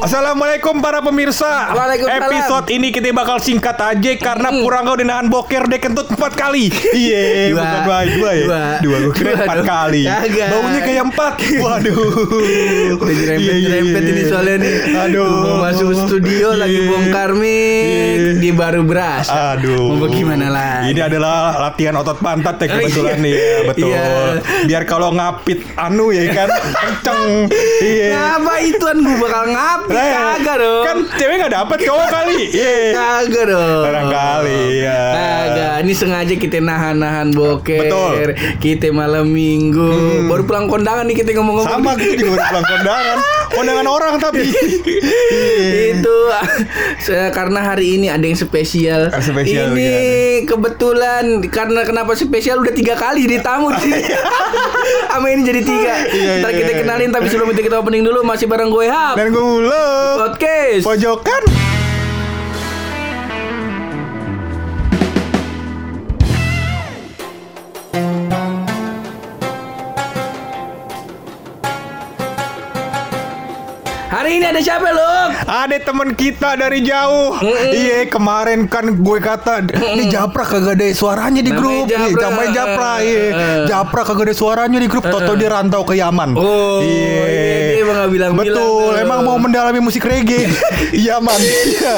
Assalamualaikum para pemirsa. Waalaikumsalam. Episode ini kita bakal singkat aja Karena purang kau dinahan boker deh kentut empat kali. Iya Dua. bukan dua, dua ya? Dua. Dua gue kira Dua empat kali. Kagak. Baunya kayak empat. Waduh. Udah nyerempet-nyerempet Iya, iya, ini iya. soalnya nih. Aduh. Mau masuk studio lagi Iya. bongkar mic Di baru beras. Aduh. Mau bagaimana lagi Ini adalah latihan otot pantat ya kebetulan Iya. nih. Ya Betul. Iya. Biar kalau ngapit anu ya kan Kenceng. Iya Ngapa ituan gue bakal ngapit Lah, Kagak dong. Kan cewek gak dapet cowok kali. Iya. Kagak dong. Barangkali ya Kagak. Ini sengaja kita nahan-nahan boker. Betul. Hmm. Kita malam minggu. Baru pulang kondangan nih kita ngomong-ngomong Sama gitu juga udah pulang kondangan. Kondangan orang tapi. Itu karena hari ini ada yang spesial. Spesial, ini kebetulan karena kenapa spesial? Udah tiga kali jadi tamu. Sama ini jadi tiga. Iya, Ntar iya, kita iya. kenalin tapi sebelum itu kita opening dulu masih bareng gue Hap. Dan gue muluk Podcast. Pojokan ini ada siapa lu? Ada teman kita dari jauh Iya kemarin kan gue kata Ini Japra kagak ada suaranya di grup Iya, Japra. Namanya Japra iya. Japra kagak ada suaranya di grup Toto dia rantau ke Yaman Oh, iya, dia emang nggak bilang-bilang Betul. Emang mau mendalami musik reggae Yaman Iya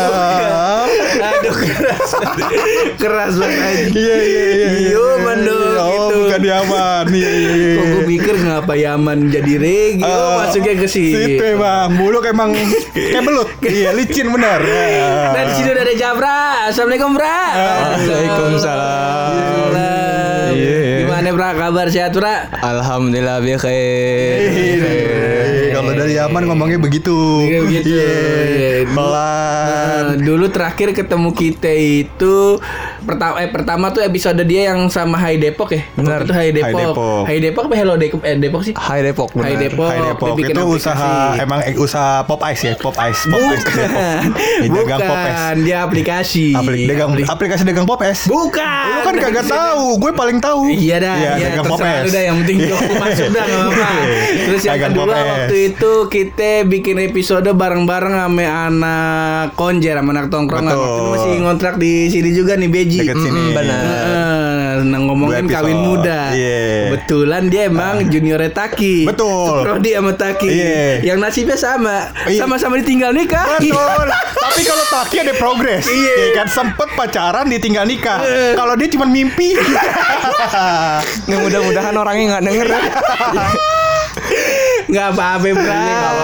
Aduh keras. keras banget. Iya iya iya Iya, man dong, Oh gitu. bukan Yaman Iya iya iya Kok gue mikir ngapa Yaman jadi reggae? Oh, Eh, masuknya ke situ. Situ emang Buluk emang kayak belut Iya licin bener Dan di sini udah ada Jabra. Assalamualaikum, Bra. Waalaikumsalam. Iya. Gimana, Bra? Kabar sehat, Bra? Alhamdulillah bi khair. Eh, Kalau dari Yaman ngomongnya begitu Iya, begitu. Iya. Iya. Pelan Nah, dulu terakhir ketemu kita itu pertama eh pertama tuh episode dia yang sama Hai Depok ya. Benar. Itu Hai Depok. Hai Depok. Hai Depok apa Hello Depok? Eh, Depok sih. Hai Depok. Hai. Depok. Hai Depok dia bikin itu aplikasi. usaha emang eh, usaha pop ice ya pop ice pop ice Depok. Bukan. Dia pop ice Bukan, dia aplikasi. Aplik- dagang Aplik- aplikasi dagang pop ice Bukan. lu kan kagak tahu gue paling tahu Iya dah, Iya, iya, dagang pop ice udah yang penting jokku masuk dah nggak apa-apa. Terus yang kedua waktu itu kita bikin episode bareng-bareng sama anak konjer sama anak tongkrongan. Masih ngontrak di sini juga nih Deket sini. Mm, benar. Heeh, nah ngomongin Dua kawin muda. Iya. Betulan dia emang junior Taki. Betul. Prodi sama Taki. Iya. Yang nasibnya sama. Iya. Sama-sama ditinggal nikah. Betul. Tapi kalau Taki ada progres. Iya. Ya kan sempet pacaran ditinggal nikah. Kalau dia cuma mimpi. Nih mudah-mudahan orangnya nggak denger. Nggak apa-apa, Bra.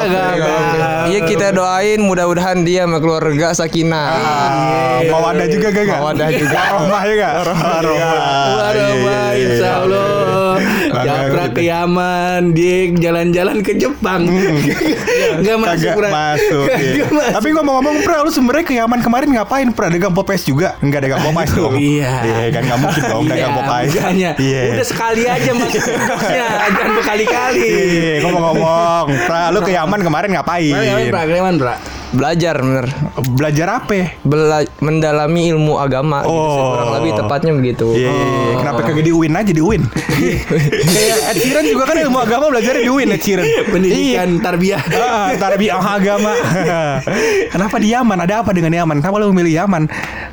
Nggak apa-apa. Iya kita doain mudah-mudahan dia sama keluarga sakinah. Ah, mau ada juga gak? gak? Mawadah juga. Aromah ya gak? Aromah. Waduh, insya Allah Japra ke Yaman Dia jalan-jalan ke Jepang Gak masuk Bra. iya. Masuk. Tapi ngomong-ngomong, Pra, lu sebenarnya ke Yaman kemarin ngapain? Pra, dagang popes juga? Enggak dagang popes dong. Iya Iya kan nggak mungkin dong dagang Iya, popes. makanya. Iya. Udah sekali aja masuk Jangan berkali-kali Iya, ngomong-ngomong, Pra, lu ke Yaman kemarin ngapain? Bra? Gimana Bra? Belajar bener. Belajar apa? Bela mendalami ilmu agama. gitu sih, Oh. kurang lebih tepatnya begitu. Iya, iya. kenapa kagak di UIN aja di UIN? Kayak Ed Sheeran juga kan ilmu agama belajar di UIN Ed Sheeran. Pendidikan tarbiyah Ah, tarbiyah agama. Kenapa di Yaman? Ada apa dengan Yaman? Kenapa lu memilih Yaman?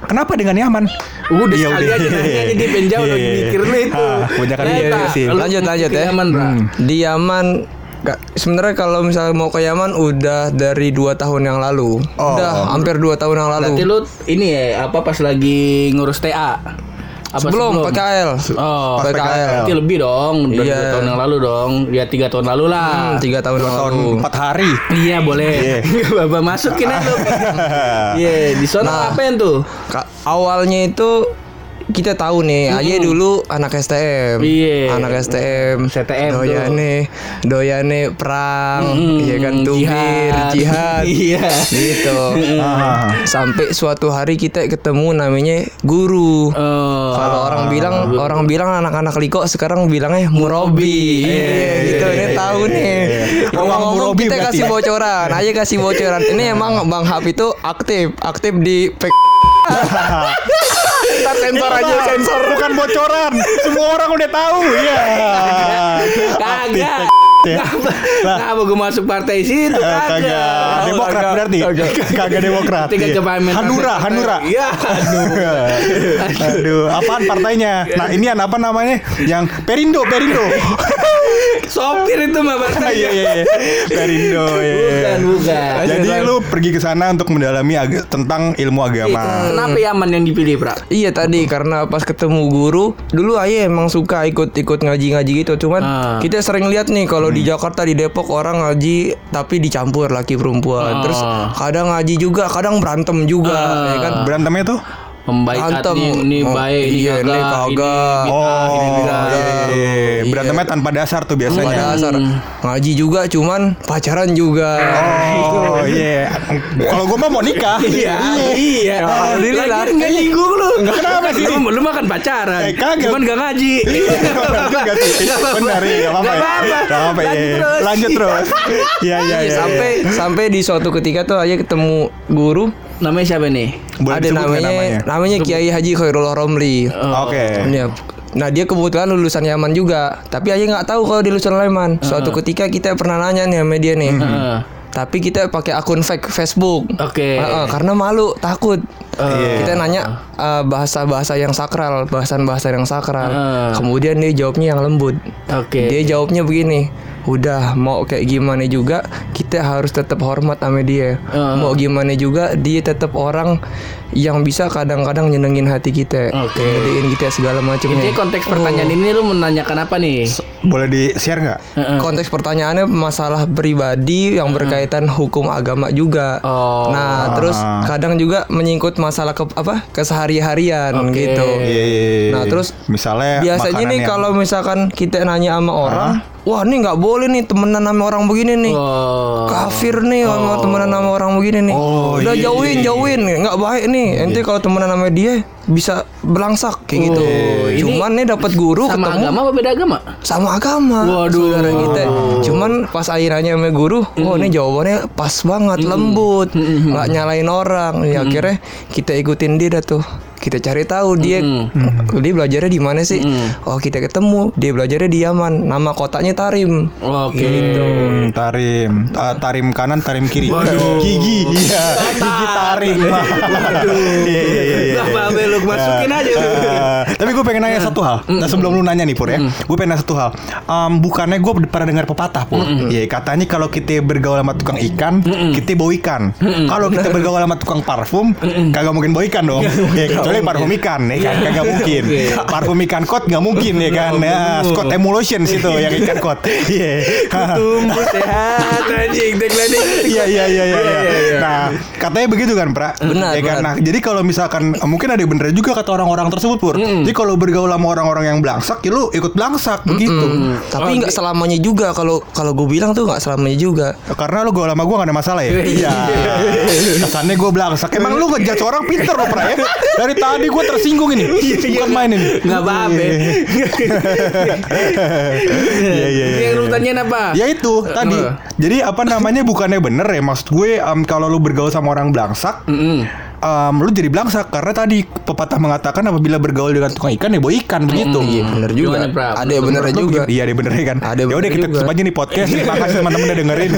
Kenapa dengan Yaman? Udah Iya, sekali aja nanya aja di penjauh Iya. lagi mikir lu itu Ah, Nah, iya tak, sih. Lanjut, lanjut ya. Yaman Bra Di Yaman sebenarnya kalau misalnya mau ke Yaman udah dari dua tahun yang lalu, Oh. udah hampir dua tahun yang lalu. Berarti lu ini ya apa pas lagi ngurus TA? Apa sebelum PKL, Oh, Pas PKL. Berarti lebih dong dari Iya. dua tahun yang lalu dong. Ya tiga tahun lalu lah. Hmm, tiga tahun Dua yang tahun lalu. empat hari. Iya boleh. Iya. Bapak masukin aja lu. Iya di sana Nah. apa tuh? Ka- awalnya itu kita tahu nih, Aye dulu anak STM. Iya. Anak STM. STM tuh. Doyane, doyane perang, Mm, iya kan tubir, jihad. jihad. Iya. Gitu. Ah. Sampai suatu hari kita ketemu namanya guru. Oh. Kalau orang bilang orang bilang anak-anak liko sekarang bilangnya murabi. Iya, gitu ini tahu nih. Ngomong-ngomong murabi kita kasih ya? bocoran, aja kasih bocoran. Ini emang Bang Hap itu aktif, aktif di Ntar sensor aja sensor. Bukan bocoran. Semua orang udah tahu. Iya. Kagak. ya. Lah. Kenapa gue masuk partai situ? Eh, Kagak. Kagak. Demokrat berarti. Kagak Demokrat. Tiga Iya. coba main Hanura, Hanura. Iya, Aduh, apaan partainya? Nah, ini apa namanya? Yang Perindo, Perindo. Sopir itu mah partai. Iya, iya, iya. Perindo, iya. Bukan, bukan. Jadi lu pergi ke sana untuk mendalami tentang ilmu agama. Kenapa Yaman yang dipilih, Pra? Iya tadi karena pas ketemu guru dulu ayah emang suka ikut-ikut ngaji-ngaji gitu cuman Ah. kita sering lihat nih kalau di Jakarta di Depok orang ngaji tapi dicampur laki perempuan terus Ah. kadang ngaji juga kadang berantem juga ya kan Berantemnya tuh? Pembaikat Berantem. nih, ini Oh, baik, ini iya, ini kagak, kagak. ini Oh, bid'ah, ini bid'ah. iya, iya, iya. Berantemnya tanpa dasar tuh biasanya. dasar ngaji juga cuman pacaran juga Oh, iya. Kalau gua mah mau nikah. Iya, iya. Alhamdulillah. Lagi nggak nyinggung lu. Kenapa sih? Lu, lu makan pacaran. Eh, kagak. Cuman gak ngaji. Enggak. Benar iya, enggak apa-apa. Nggak ya. apa-apa. Iya. Lanjut terus. Iya, iya, iya. sampai sampai di suatu ketika tuh ayah ketemu guru Namanya siapa nih? Boleh ada namanya, namanya Kiai Haji Khairullah Romli Oke. Iya. Nah dia kebetulan lulusan Yaman juga Tapi ayah nggak tahu kalau dia lulusan Yaman Suatu ketika kita pernah nanya nih sama dia nih Heeh. Tapi kita pakai akun fake Facebook Oke. Heeh, Karena malu, takut Iya. Kita nanya eh, bahasa-bahasa yang sakral Bahasan-bahasan yang sakral Heeh. Kemudian dia jawabnya yang lembut Oke. Dia jawabnya begini Udah mau kayak gimana juga Kita harus tetap hormat sama dia Heeh. Mau gimana juga Dia tetap orang Yang bisa kadang-kadang nyenengin hati kita Oke. Jadiin kita segala macamnya Intinya konteks pertanyaan ini lu menanyakan apa nih? Boleh di-share nggak? Heeh. Konteks pertanyaannya masalah pribadi yang berkaitan hukum agama juga. Oh. Nah, terus kadang juga menyangkut masalah ke, apa kesehari-harian Oke. gitu. Iya, iya, iya. Nah, terus misalnya Biasanya nih yang- kalau misalkan kita nanya sama orang, wah ini nggak boleh nih temenan sama orang begini nih. Oh. Kafir nih sama temenan sama orang begini nih. Oh, Udah iya, jauhin, iya, jauhin, nggak baik nih. Ente kalau temenan sama dia bisa belangsak kayak gitu. Oh, ini Cuman nih dapat guru Sama ketemu agama apa beda agama? sama agama Waduh. saudara kita cuman pas akhirnya sama guru oh ini jawabannya pas banget lembut nggak nyalain orang ya akhirnya kita ikutin dia dah tuh kita cari tahu dia dia belajarnya di mana sih? Oh kita ketemu dia belajarnya di Yaman. Nama kotanya Tarim. Oke. Hmm, tarim, Ta- tarim kanan, tarim kiri. Gigi, iya, gigi tarim. Waduh, iya, iya, iya, lu masukin aja. Eh, tapi gue pengen nanya satu hal. Nah, sebelum lu nanya nih Pur ya, gue pengen nanya satu hal. Em, bukannya gue pernah dengar pepatah Pur. Iya, katanya kalau kita bergaul sama tukang ikan, kita bau ikan. Kalau kita bergaul sama tukang parfum, kagak mungkin bau ikan dong. Ya, kecuali parfum ikan, ya kan? Kagak mungkin. Parfum ikan kot nggak mungkin ya kan? Ya, Scott Emulsion situ yang ikan kot. Iya. Tumbuh sehat anjing tagline Iya iya iya iya. iya. Nah katanya begitu kan pra. Benar, Ya kan? Nah jadi kalau misalkan mungkin ada bener juga kata orang-orang tersebut pur. Jadi kalau bergaul sama orang-orang yang belangsak, ya lu ikut belangsak begitu. tapi nggak selamanya juga kalau kalau gue bilang tuh nggak selamanya juga Karena lu gaul sama gue gak ada masalah ya Iya Kesannya gue belangsak Emang lu ngejudge orang pinter loh pra ya Dari tadi gue tersinggung ini Bukan main ini Nggak apa-apa. Iya iya iya Yang lu tanyain apa? Ya itu tadi. Eh. Jadi apa namanya bukannya bener ya maksud gue em, kalau lu bergaul sama orang belangsak, Mm-mm. Em, lu jadi belangsak karena tadi pepatah mengatakan apabila bergaul dengan tukang ikan ya bawa ikan begitu. iya bener juga ada yang benernya Lu juga? Iya ada benernya kan. Ada ya udah kita juga. tutup aja nih podcast. Terima kasih teman-teman udah dengerin.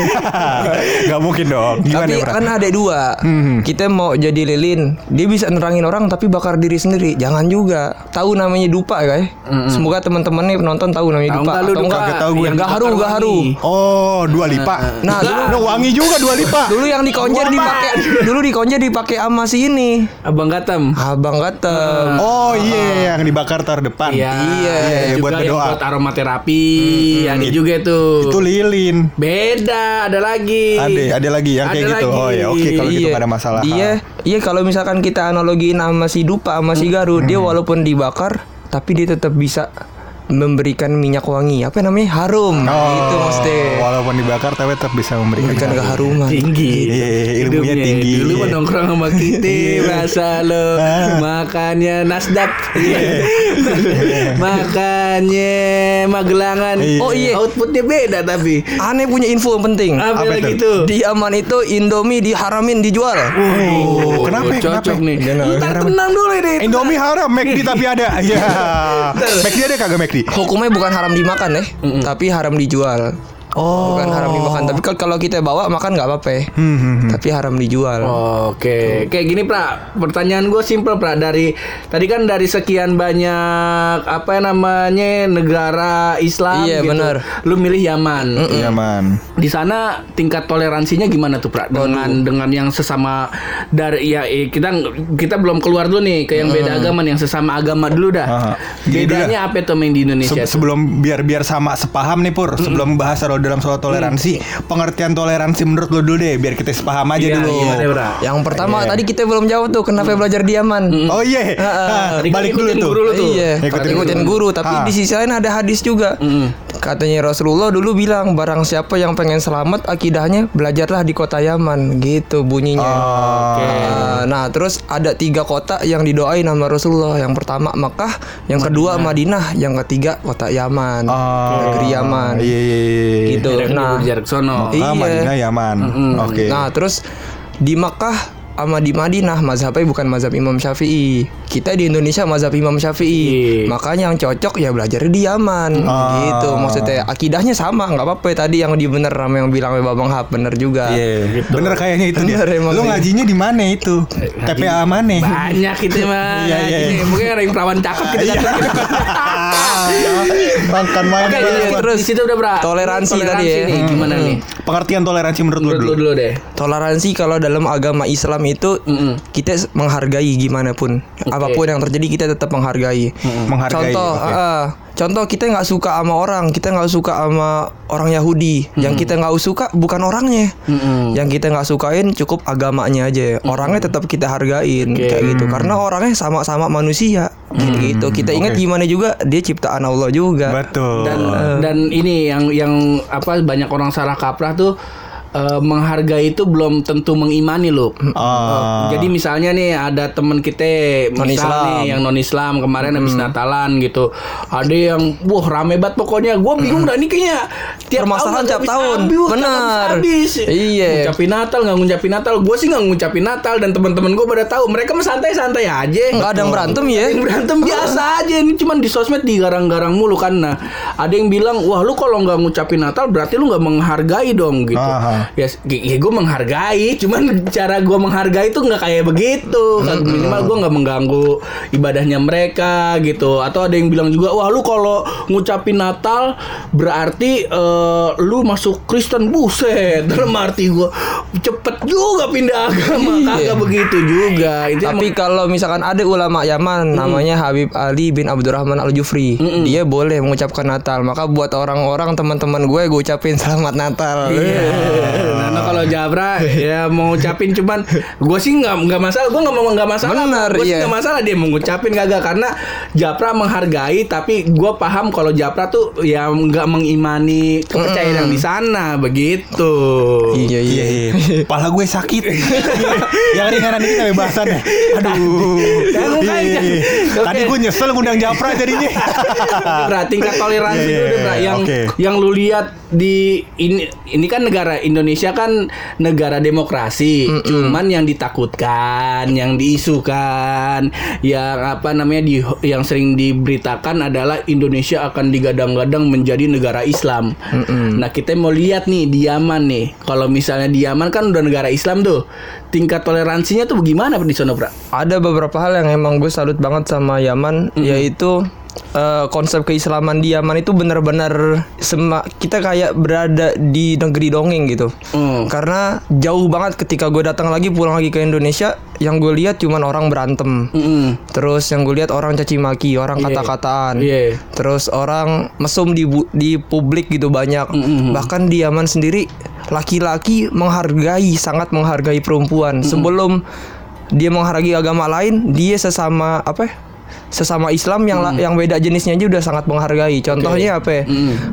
Gak mungkin dong. Gimana tapi Pra? kan ada dua Hmm. kita mau jadi lilin dia bisa nerangin orang tapi bakar diri sendiri jangan juga tahu namanya dupa guys semoga teman-teman nih penonton tahu namanya Tahu dupa nggak lu atau enggak tahu gue. Yang gaharu dibakar gaharu wangi. Oh dua lipa. Nah, dulu- Nah, wangi juga dua lipa. dulu yang di konjer dipakai dulu di konjer dipakai sama si ini Abang Gatem. abang gatem Oh iya yang dibakar tar depan. Iya, iya, juga buat yang berdoa. buat aromaterapi, ada juga tuh. Itu lilin. Beda, ada lagi. Ada, ada lagi yang kayak Ada gitu. Oh ya, oke kalau gitu Iya. gak ada masalah. Iya, iya kalau misalkan kita analogiin sama si dupa sama si garu, dia walaupun dibakar tapi dia tetap bisa memberikan minyak wangi. Apa namanya? Harum. Oh, Gitu maksudnya. Walaupun dibakar tapi tetap bisa memberikan, Memberikan harum. keharuman. tinggi. Iya, iya, ilmunya Hidupnya. tinggi. Dulu Iya. mah nongkrong sama kita, masa lo Ah. makannya Nasdaq. makannya Magelangan. Iya. Oh, iya. Outputnya beda tapi. Aneh punya info yang penting. Apa, Apa lagi itu? Di aman itu Indomie diharamin dijual. Oh, kenapa? ya? Cocok Kenapa? nih. Kenapa? Ntar tenang dulu ini. Indomie haram, McD tapi ada. Iya. McD ada kagak McD? Hukumnya bukan haram dimakan ya, tapi haram dijual. Oh. Bukan haram dimakan, tapi kal- kalau kita bawa makan nggak apa-apa. ya. Hmm, hmm, hmm. Tapi haram dijual. Oke, kayak gini pra. Pertanyaan gue simple pra. Dari tadi kan dari sekian banyak apa namanya negara Islam. Iya, gitu. benar. Lu milih Yaman. Iya man. Di sana tingkat toleransinya gimana tuh pra? Dengan dengan yang sesama dari ya eh, kita kita belum keluar dulu nih ke yang beda agama nih, yang sesama agama dulu dah. Aha. Bedanya apa tuh main di Indonesia? Se- tuh? sebelum biar biar sama sepaham nih pur sebelum bahas soal dalam soal toleransi pengertian toleransi menurut lu dulu deh biar kita sepaham aja Iya, dulu gimana, Bra? Yang pertama Iya. tadi kita belum jawab tuh kenapa belajar di Yaman. oh iya kan balik dulu ikutin tuh guru lu tuh. Iya, Ikutin ikutin, guru. guru. Tapi Ah. di sisi lain ada hadis juga. Katanya Rasulullah dulu bilang barang siapa yang pengen selamat akidahnya belajarlah di kota Yaman gitu bunyinya. Oh. Ah, nah terus ada tiga kota yang didoain sama Rasulullah. Yang pertama Makkah, yang kedua Madinah, yang ketiga kota Yaman, Oh. negeri Yaman. iya iya iya Gitu. Jarak Nah, di jarak sono. Mekah, Iya. Madinah Yaman oke Nah, terus di Makkah sama di Madinah mazhabnya bukan mazhab Imam Syafi'i. Kita di Indonesia mazhab Imam Syafi'i. Iya. Makanya yang cocok ya belajar di Yaman. Ah. Gitu. Maksudnya akidahnya sama, nggak apa-apa tadi yang di bener sama yang bilang Babang Hap bener juga. Iya, bener kayaknya itu dia. Bener emang Lu iya. ngajinya di mana itu? TPA mana? Banyak itu mah. Iya, iya, iya. Mungkin ada yang perawan cakep kita datang. Bangkan main. Oke, Iya, terus di situ udah bra. toleransi tadi ya. nih, gimana nih? Pengertian toleransi menurut lu Menurut dulu. lu dulu deh. Toleransi kalau dalam agama Islam itu Mm-mm. kita menghargai gimana pun apa pun yang terjadi kita tetap menghargai. Menghargai, Contoh, oke. ah, contoh kita nggak suka sama orang, kita nggak suka sama orang Yahudi. Yang kita nggak suka bukan orangnya. Yang kita nggak sukain cukup agamanya aja. Orangnya tetap kita hargain Oke. kayak gitu. Karena orangnya sama-sama manusia. Gitu. Kita ingat oke. gimana juga dia ciptaan Allah juga. Betul. Dan dan ini yang yang apa banyak orang salah kaprah tuh eh, menghargai itu belum tentu mengimani loh. Ah. Jadi misalnya nih ada temen kita misal Non-Islam. nih yang non Islam kemarin habis Natalan gitu. Ada yang wah rame banget pokoknya. Gue bingung dah ini kayaknya tiap Permasalahan tahun tiap tahun. habis-habis, Benar. nggak habis-habis. Iya. Ngucapin Natal nggak ngucapin Natal. Gue sih nggak ngucapin Natal dan teman-teman gue pada tahu mereka mah santai-santai aja. Nggak ada yang berantem ya. Yang berantem biasa aja ini cuman di sosmed digarang-garang mulu kan nah ada yang bilang wah lu kalau nggak ngucapin Natal berarti lu nggak menghargai dong gitu Aha. Ya, ya gue menghargai cuman cara gue menghargai itu nggak kayak begitu. Kan minimal gue nggak mengganggu ibadahnya mereka gitu. Atau ada yang bilang juga wah lu kalau ngucapin Natal berarti eh, lu masuk Kristen. Buset dalam arti gue cepet juga pindah agama. Iya. kagak begitu juga. Itu Tapi kalau misalkan ada ulama Yaman namanya Habib Ali bin Abdurrahman Al Jufri, dia boleh mengucapkan Natal. Maka buat orang-orang teman-teman gue, gue ucapin selamat Natal. Kalau Jabra ya mau ngucapin cuman gue sih nggak nggak masalah gue nggak mau nggak masalah Benar, gue iya. nggak masalah dia mau ngucapin kagak karena Japra menghargai tapi gue paham kalau Japra tuh ya nggak mengimani kepercayaan yang di sana begitu Iya Iya, iya. iya. Pala gue sakit. yang ringanan ini kita bahasan ya. Aduh. Ya, makanya. Iya, iya. Tadi gue nyesel ngundang Japra jadinya. Bra, tingkat toleransi Iya, Bra. iya, yang oke. yang lu lihat di ini ini kan negara Indonesia kan negara demokrasi. Cuman yang ditakutkan yang diisukan yang apa namanya di yang sering diberitakan adalah Indonesia akan digadang-gadang menjadi negara Islam. Nah kita mau lihat nih di Yaman nih. Kalau misalnya di Yaman kan udah negara Islam tuh. Tingkat toleransinya tuh bagaimana di sana? Ada beberapa hal yang emang gue salut banget sama Yaman, yaitu eh, konsep keislaman di Yaman itu benar-benar kita kayak berada di negeri dongeng gitu. Hmm. Karena jauh banget ketika gue datang lagi pulang lagi ke Indonesia, yang gue lihat cuman orang berantem. Mm-mm. Terus yang gue lihat orang caci maki, orang Iya. kata-kataan. Iya. Terus orang mesum di di publik gitu banyak. Bahkan di Yaman sendiri laki-laki menghargai sangat menghargai perempuan. Sebelum dia menghargai agama lain, dia sesama apa? Sesama Islam yang la- yang beda jenisnya aja udah sangat menghargai. Contohnya apa? ya?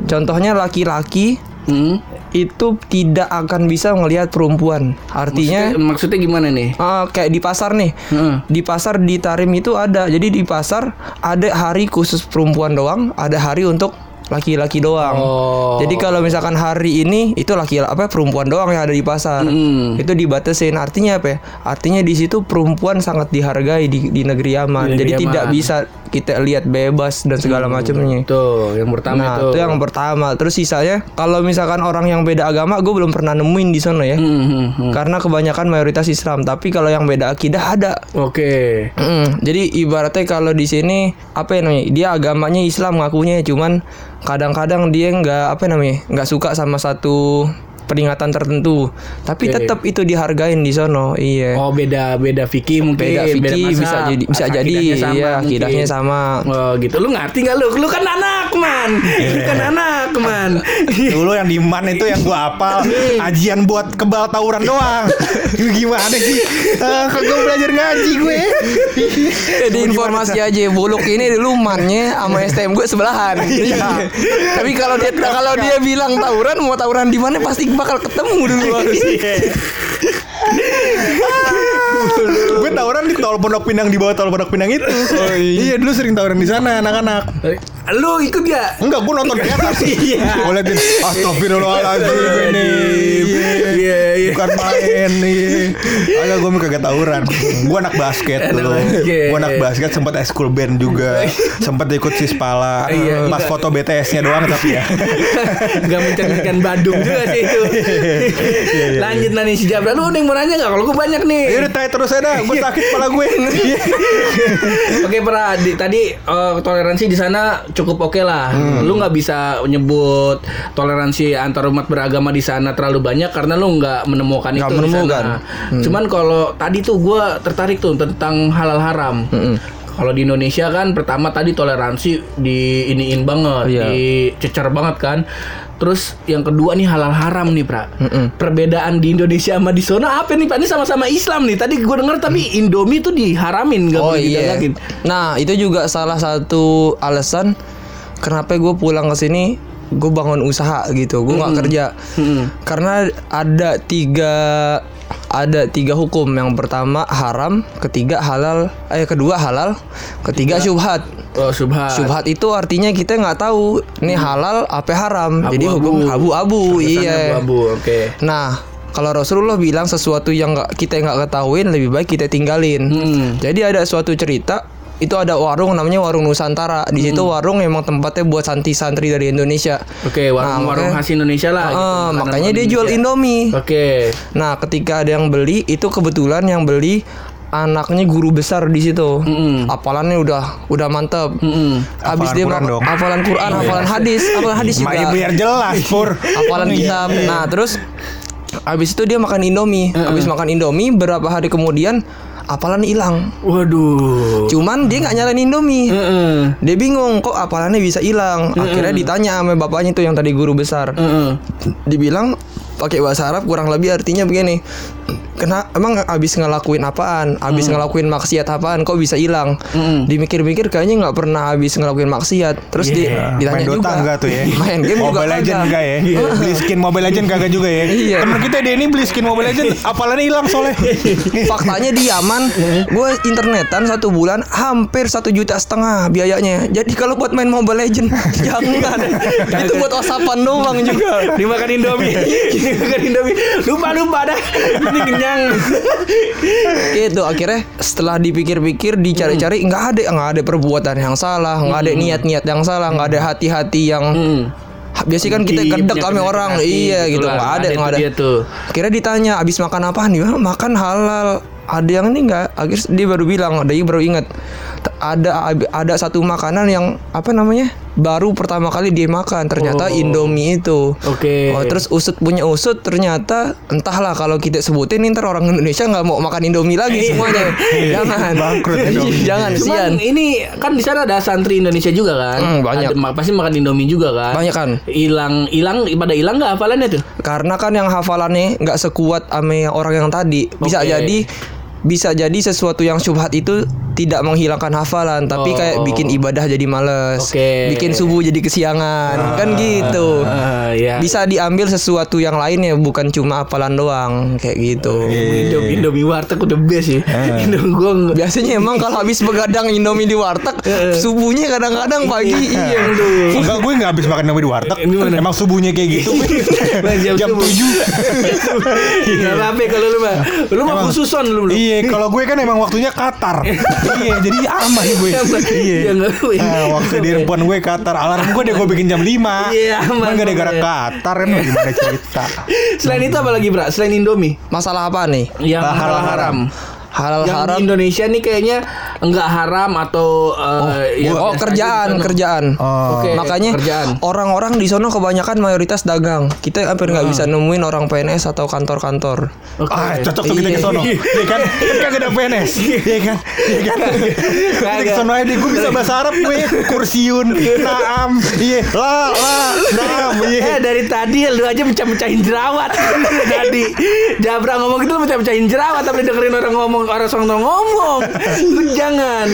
Contohnya laki-laki Mm. itu tidak akan bisa melihat perempuan. Artinya Maksudnya, maksudnya gimana nih? Ah, kayak di pasar nih. Heeh. Di pasar di Tarim itu ada. Jadi di pasar ada hari khusus perempuan doang, ada hari untuk laki-laki doang. Oh. Jadi kalau misalkan hari ini itu laki apa perempuan doang yang ada di pasar. Mm. Itu dibatasin. Artinya apa ya? Artinya di situ perempuan sangat dihargai di, di negeri Yaman. Di negeri Jadi Yaman. tidak bisa kita lihat bebas dan segala macamnya. Tuh, yang pertama Nah, itu. itu yang pertama. Terus sisanya kalau misalkan orang yang beda agama, gue belum pernah nemuin di sana ya. Hmm, hmm, hmm. Karena kebanyakan mayoritas Islam. Tapi kalau yang beda akidah ada. Oke. Mm, jadi ibaratnya kalau di sini apa ya namanya? Dia agamanya Islam ngakunya cuman kadang-kadang dia nggak apa namanya? nggak suka sama satu peringatan tertentu. Tapi Oke. tetap itu dihargain di sono. Iya. Oh, beda beda fikih mungkin, beda fikih mazhab. bisa jadi bisa jadi sama iya mungkin. akidahnya sama. Oh gitu, lu ngerti nggak lu? Lu kan anak man, lu kan anak man. Dulu yang di man itu yang gua apal Ajian buat kebal tawuran doang Gimana sih Eh, Kagak belajar ngaji gue Jadi informasi aja buluk ini dulu mannya sama STM gue sebelahan. Iya. Tapi kalau dia kalau dia bilang tawuran mau tawuran di mana pasti bakal ketemu dulu harus. Gue tawuran di tol Pondok Pinang di bawah tol Pondok Pinang itu. Iya. Dulu sering tawuran di sana anak-anak Lu ikut ya? Enggak, gue nonton di atas Iya. Gue liatin Astagfirullahaladzim ini Iya, iya. Bukan main nih Agak gue kagak tawuran Gue anak basket dulu. Gue anak basket Sempet school band juga Sempet ikut Sispala Iya. Pas foto BTS-nya doang tapi ya Gak mencerminkan Badung juga sih itu. Lanjut lah nih si Jabra. Lu yang mau nanya gak? Kalau gue banyak nih. Yaudah tanya terus aja dah Gue sakit kepala gue Oke pra, di- tadi eh, toleransi di sana cukup oke lah. Hmm. Lu nggak bisa menyebut toleransi antar umat beragama di sana terlalu banyak karena lu nggak menemukan Nggak itu menemukan. di sana. Cuman kalau tadi tuh gua tertarik tuh tentang halal haram. Kalau di Indonesia kan pertama tadi toleransi di iniin banget, Iya. dicecer banget kan. Terus yang kedua nih halal haram nih, Pra. Perbedaan di Indonesia sama di sana apa nih, Pak? Ini sama-sama Islam nih. Tadi gue denger tapi Indomie tuh diharamin gak Oh boleh iya. didagangin. Nah itu juga salah satu alasan kenapa gue pulang ke sini gue bangun usaha gitu. Gue nggak kerja Mm-mm. karena ada tiga ada tiga hukum. Yang pertama haram, ketiga halal, eh kedua halal, ketiga syubhat. Oh, subhan. Syubhat itu artinya kita nggak tahu nih halal apa haram. Jadi Abu-abu. hukum abu-abu. Iya. Abu-abu, oke. Nah, kalau Rasulullah bilang sesuatu yang nggak kita nggak ketahuin lebih baik kita tinggalin. Hmm. Jadi ada suatu cerita itu ada warung namanya warung Nusantara. Di situ Hmm. warung emang tempatnya buat santri-santri dari Indonesia. Oke, warung, Nah, warung makanya- khas Indonesia lah. gitu, Ah, makanya dia jual. Indomie. Oke. Nah, ketika ada yang beli itu kebetulan yang beli anaknya guru besar di situ. Mm-mm. Hafalannya udah udah mantep. Habis Hafalan dia Quran dong. hafalan Quran, hafalan hadis, hafalan hadis juga. Ya biar jelas Pur hafalan kitab. Nah, terus habis itu dia makan Indomie. Habis makan Indomie berapa hari kemudian hafalan hilang. Waduh. Cuman dia nggak nyalain Indomie. Heeh. Dia bingung kok hafalannya bisa hilang. Akhirnya ditanya sama bapaknya tuh yang tadi guru besar. Heeh. Dibilang pakai bahasa Arab kurang lebih artinya begini. Kena emang abis ngelakuin apaan? Abis ngelakuin maksiat apaan? Kok bisa hilang? Mm. Dimikir-mikir kayaknya nggak pernah abis ngelakuin maksiat. Terus di- Yeah. ditanya Main Dota juga. enggak tuh ya Main game juga Mobile Legend kagak. enggak ya Beli skin Mobile Legend kagak juga ya Iya. Temen kita Denny beli skin Mobile Legend Apalannya hilang soalnya Faktanya di Yaman, gue internetan satu bulan hampir satu juta setengah biayanya. Jadi kalau buat main Mobile Legend jangan. Itu buat whatsappan doang juga. Dimakan Indomie. Dimakan Indomie. Lupa lupa dah. Ini kenyang. Gitu akhirnya setelah dipikir-pikir dicari-cari nggak ada nggak ada perbuatan yang salah, nggak ada niat-niat yang salah, nggak ada hati-hati yang Hmm. biasanya kan kita kedek sama orang, hati, iya gitu nggak ada nggak ada. Kira ditanya abis makan apa nih? "Wah, Makan halal. Ada yang ini enggak? Akhirnya dia baru bilang, dia baru ingat. Ada ada satu makanan yang apa namanya? Baru pertama kali dia makan ternyata Oh. Indomie itu. Oke. Oh, terus usut punya usut ternyata entahlah kalau kita sebutin ntar orang Indonesia nggak mau makan Indomie lagi semuanya. Jangan. Bangkrut Indomie. Jangan Cuman sian. ini kan di sana ada santri Indonesia juga kan? Hmm, banyak. Ada, pasti makan Indomie juga kan? Banyak kan? Hilang hilang pada hilang nggak hafalannya tuh? Karena kan yang hafalannya nggak sekuat sama orang yang tadi. Bisa Oke. jadi bisa jadi sesuatu yang syubhat itu tidak menghilangkan hafalan, tapi Oh. kayak bikin ibadah jadi males, Oke. bikin subuh jadi kesiangan, kan gitu. Ah, ya iya. bisa diambil sesuatu yang lainnya bukan cuma apalan doang kayak gitu. Indomie, Indomie warteg udah best sih. Eh. Indomie gua Biasanya emang kalau habis begadang Indomie di warteg, subuhnya kadang-kadang pagi. Iya, lu. Enggak, gue nggak habis makan Indomie di warteg. Emang subuhnya kayak gitu. Jam Jam subuh. 7 Nggak apa-apa kalau lu mah. Lu mah khususon lu. lu. Iya, kalau gue kan emang waktunya Qatar. iya, jadi aman gue. Iya. Nah, waktu di handphone gue Qatar, alarm gue deh gue bikin jam 5 Iya, aman, Cuman gara-gara ya. Qatar kan gimana cerita. Selain itu apa lagi, Bra? Selain Indomie Masalah apa nih? yang halal haram. Halal Yang haram. di Indonesia nih kayaknya enggak haram atau eh, ya Oh kerjaan, sono. kerjaan. Oh. Oke, Makanya kerjaan. orang-orang di sono kebanyakan mayoritas dagang. Kita hampir nggak bisa nemuin orang PNS atau kantor-kantor. Oke. Ah, cocok tuh kita ke sono. Iya kan? Kan kagak ada PNS. Iya kan? Iya kan? Kita ke sono aja gue bisa bahasa Arab gue. Kursiun, naam, iya, la, la, naam, Eh iya. dari tadi lu aja pecah-pecahin jerawat Tadi Jabra ngomong gitu lu pecah-pecahin jerawat Tapi dengerin orang ngomong Orang sono ngomong Lu jangan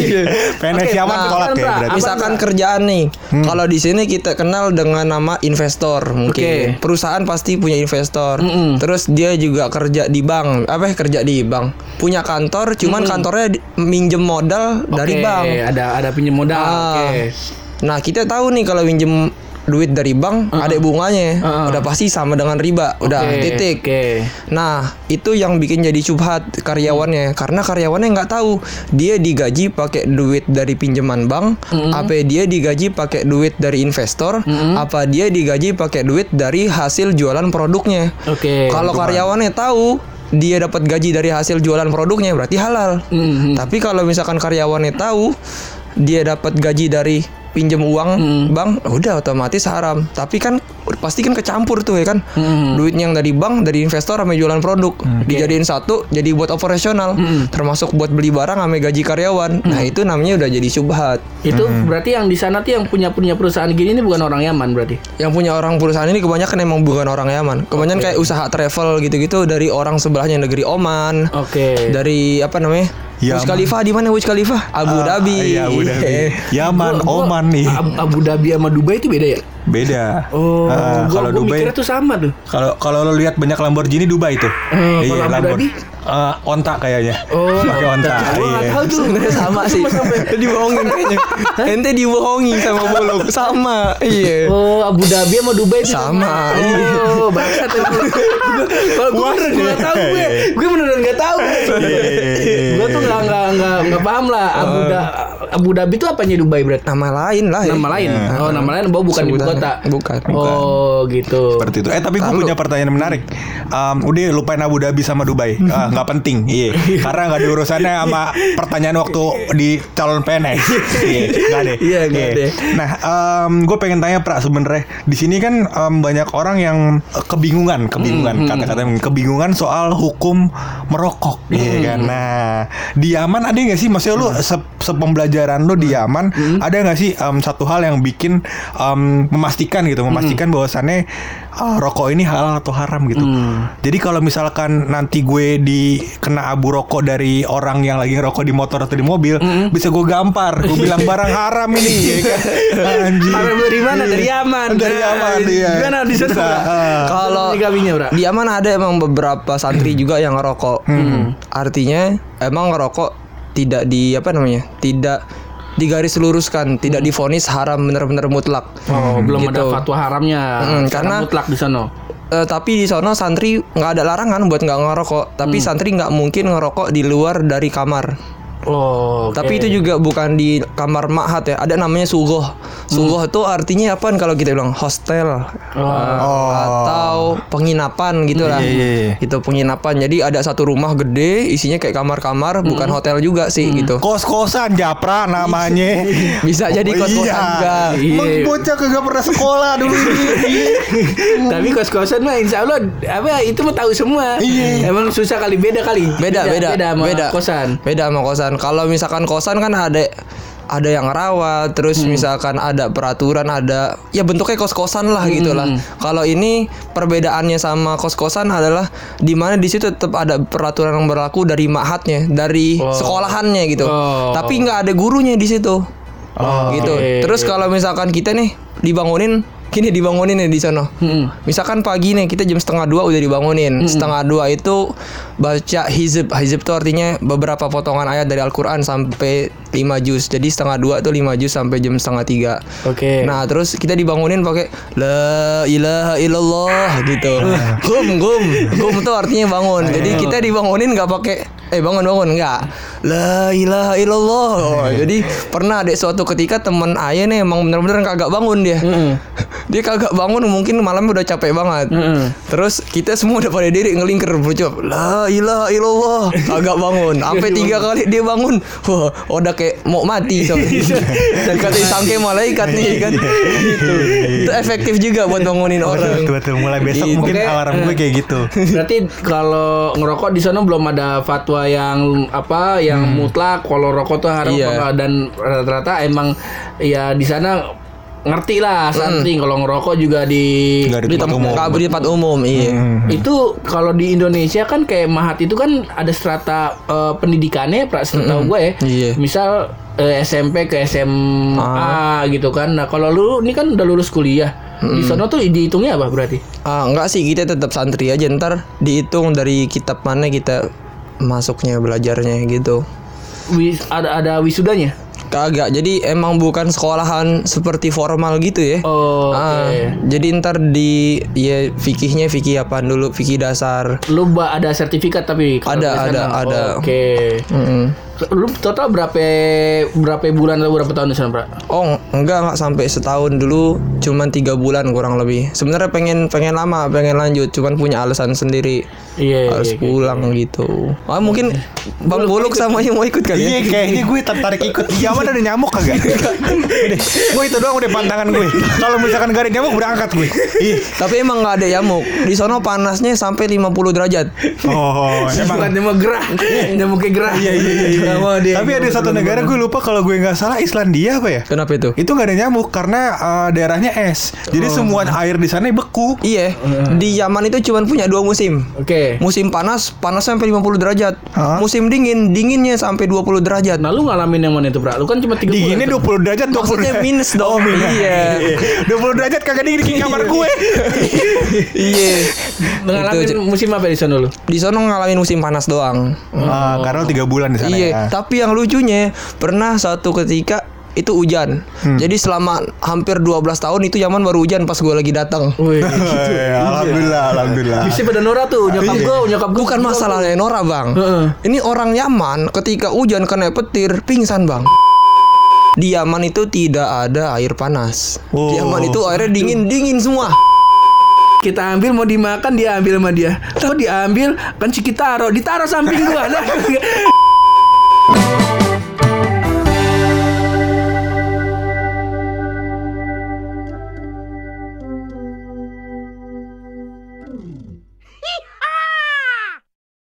PNS Oke, siapa nah, tolak kan, ya berarti. Apa Misalkan enggak? kerjaan nih, kalau di sini kita kenal dengan nama investor mungkin. Oke. Perusahaan pasti punya investor. Mm-mm. Terus dia juga kerja di bank, apa ya kerja di bank. Punya kantor, cuman kantornya di- minjem modal dari Oke, bank. Ada ada pinjam modal Ah. Oke Nah kita tahu nih kalau minjem duit dari bank ada bunganya, Uh-uh. udah pasti sama dengan riba, udah Oke, titik. Oke Nah itu yang bikin jadi subhat karyawannya karena karyawannya nggak tahu dia digaji pakai duit dari pinjaman bank, apa dia digaji pakai duit dari investor, apa dia digaji pakai duit dari hasil jualan produknya. Oke Kalau karyawannya tahu dia dapat gaji dari hasil jualan produknya berarti halal. Mhm. Tapi kalau misalkan karyawannya tahu dia dapat gaji dari pinjam uang bank, udah otomatis haram. Tapi kan pasti kan kecampur tuh ya kan. Duitnya yang dari bank, dari investor sama jualan produk dijadiin satu jadi buat operasional, termasuk buat beli barang sama gaji karyawan. Nah, itu namanya udah jadi subhat. Itu berarti yang di sana tuh yang punya punya perusahaan gini ini bukan orang Yaman berarti. Yang punya orang perusahaan ini kebanyakan emang bukan orang Yaman. Kebanyakan kayak usaha travel gitu-gitu dari orang sebelahnya negeri Oman. Oke. Dari apa namanya? Yaman. Burj Khalifa di mana Burj Khalifa? Abu Ah, Dhabi. Iya, Abu Dhabi. Eh, Yaman, Gua- gua- Oman nih. Ab- Abu Dhabi sama Dubai itu beda ya? Beda. Oh, gua, kalau Dubai tuh sama tuh. Kalau kalau lo lihat banyak Lamborghini Dubai tuh. Eh, kalau Abu Lambor- Dhabi? Eh, onta kayaknya. Oh, pakai onta. Gua iya. tahu tuh. Sebenarnya sama sih. dibohongin kayaknya. Ente dibohongin sama Bulog. Sama. Iya. Oh, Abu Dhabi sama Dubai itu Sama, Oh, bangsat. Kalau gue beneran nggak tahu gue, gue beneran nggak tahu. gue tuh nggak nggak nggak nggak paham lah. Abu, Da- Abu Dhabi itu apanya Dubai berarti? Nama lain lah ya. Nama lain. Oh, nama lain bahwa bukan ibu Sebutannya. kota. Bukan. Oh, gitu. Seperti itu. Eh tapi gue punya pertanyaan menarik. Um, udah lupain Abu Dhabi sama Dubai. Ah, Nggak penting. Iya. Karena nggak ada urusannya sama pertanyaan waktu di calon PNS. Iya. Nggak deh. Iya, nggak deh. Nah, gue pengen tanya Pra sebenarnya di sini kan em, banyak orang yang kebingungan, kebingungan kata-kata kebingungan soal hukum merokok, iya kan? Nah, di Yaman ada nggak sih, maksudnya lu se sepembelajaran lu di Yaman ada nggak sih em, satu hal yang bikin em, memastikan gitu, memastikan bahwasannya ah, rokok ini halal atau haram gitu. Jadi kalau misalkan nanti gue dikena abu rokok dari orang yang lagi ngerokok di motor atau di mobil, bisa gue gampar, gue bilang barang haram ini, ya kan? Anjing. Haram dari mana? Dari Yaman. Dari Nah, Yaman, iya. Gimana di sana? Ah. Kalau di Yaman ada emang beberapa santri juga yang ngerokok. Artinya emang ngerokok tidak di apa namanya? Tidak digaris luruskan, tidak difonis haram benar-benar mutlak. Oh, belum ada Gitu. fatwa haramnya. Hmm, karena- mutlak di sana. Eh, tapi di sono santri nggak ada larangan buat nggak ngerokok. Tapi santri nggak mungkin ngerokok di luar dari kamar. Oh, Tapi itu juga bukan di kamar mahat ya. Ada namanya sugoh. Sugoh itu artinya apa kalau kita bilang hostel Oh. atau penginapan gitu lah. Iya, iya, iya. Itu penginapan. Jadi ada satu rumah gede, isinya kayak kamar-kamar, bukan hotel juga sih gitu. Kos-kosan Japra namanya. Bisa jadi kos-kosan iya. juga. Iya. Emang bocah kagak pernah sekolah dulu ini. Tapi kos-kosan mah insya Allah apa itu mah tahu semua. Iya. Emang susah kali beda kali. Beda, beda, beda sama beda. kosan. Beda sama kosan. Kalau misalkan kosan kan ada ada yang rawat, terus Hmm. misalkan ada peraturan, ada ya bentuknya kos-kosan lah Hmm, gitulah. Kalau ini perbedaannya sama kos-kosan adalah di mana di situ tetap ada peraturan yang berlaku dari mahatnya, dari sekolahannya gitu. Oh. Tapi nggak ada gurunya di situ. Oh, gitu. oke. Terus kalau misalkan kita nih dibangunin Kini dibangunin nih di sono. Mm-mm. Misalkan pagi nih kita jam setengah dua udah dibangunin. Setengah dua itu baca hizib. Hizib itu artinya beberapa potongan ayat dari Al-Quran sampai 5 juz. Jadi setengah dua tuh 5 juz sampai jam setengah tiga. Oke. Nah terus kita dibangunin pakai la ilaha illallah gitu. Gum gum gum itu artinya bangun. Jadi kita dibangunin nggak pakai eh bangun bangun nggak. La ilaha illallah. Oh, Jadi pernah ada suatu ketika teman ayah nih emang bener-bener kagak bangun dia. Dia kagak bangun mungkin malamnya udah capek banget. Mm-mm. Terus kita semua udah pada diri ngelingker berucap La ilaha illallah Kagak bangun Sampai tiga kali dia bangun Wah udah kayak mau mati so. Dan katanya sangke malaikat nih kan gitu. Itu efektif juga buat bangunin orang Betul, betul. Mulai besok Gitu. mungkin Oke. alarm gue kayak gitu. Berarti kalau ngerokok di sana belum ada fatwa yang apa yang mutlak kalau rokok tuh haram Iya. dan rata-rata emang ya di sana ngerti lah something kalau ngerokok juga di Nggak di Di tempat umum. umum. di tempat umum Iya itu kalau di Indonesia kan kayak mahat itu kan ada strata eh, pendidikannya pra setahu gue ya. Iya. Misal eh, SMP ke SMA gitu kan. Nah, kalau lu ini kan udah lulus kuliah. Di sana tuh dihitungnya apa berarti? ah, Enggak sih kita tetap santri aja Ntar dihitung dari kitab mana kita masuknya belajarnya gitu Wis, ada ada wisudanya? Kagak, jadi emang bukan sekolahan seperti formal gitu ya. Oh, Ah, oke. jadi ntar di ya fikihnya fikih apa dulu fikih dasar. Lu ada sertifikat tapi Ada, sana? ada, ada. Oke. Mm-mm. Lu total berapa berapa bulan atau berapa tahun di sana, Pra? Oh enggak enggak sampai setahun dulu cuman tiga bulan kurang lebih. Sebenarnya pengen pengen lama pengen lanjut cuman punya alasan sendiri Iya, harus iya, iya. pulang gitu. Ah mungkin Bang Buluk sama yang mau ikut kali Iya ya. kayaknya gue tertarik ikut Di Yaman ada nyamuk kagak? Udah, gue itu doang udah pantangan gue Kalau misalkan gak ada nyamuk berangkat gue Ih. Tapi emang nggak ada nyamuk. Di sono panasnya sampai 50 derajat. Oh Bukan emang nyamuk gerah, nyamuknya gerah. Iya iya iya. Tapi ada satu negara gue lupa kalau gue nggak salah Islandia apa ya Kenapa itu? Itu nggak ada nyamuk karena eh, daerahnya es Jadi semua air di sana beku Iya, di Yaman itu cuman punya dua musim. Oke. Musim panas, panas sampai 50 derajat. Hah? Musim dingin, dinginnya sampai 20 derajat. Nah, lu ngalamin yang mana itu, Pra? Lu kan cuma 3 Dinginnya bulan. 20 derajat 20 Maksudnya derajat. minus dong. Oh, minus. Iya. 20 derajat kagak dingin di kamar gue Iya. Ngalamin musim apa di sana lu? di sono ngalamin musim panas doang. Ah, Karena 3 bulan di sana iya, ya tapi yang lucunya pernah satu ketika itu hujan. Jadi selama hampir 12 tahun itu Yaman baru hujan pas gue lagi datang. Wih. Eh, Alhamdulillah Alhamdulillah Bisa pada Nora tuh, nyokap Iya. gua, nyokap gua. Bukan masalahnya Nora bang. Heeh. Ini orang Yaman ketika hujan kena petir pingsan bang. Di Yaman itu tidak ada air panas. Oh. Di Yaman itu airnya dingin dingin semua. Kita ambil mau dimakan dia ambil sama dia. Tahu diambil kan Cikitaro, ditaruh samping gua. Nah, Bye.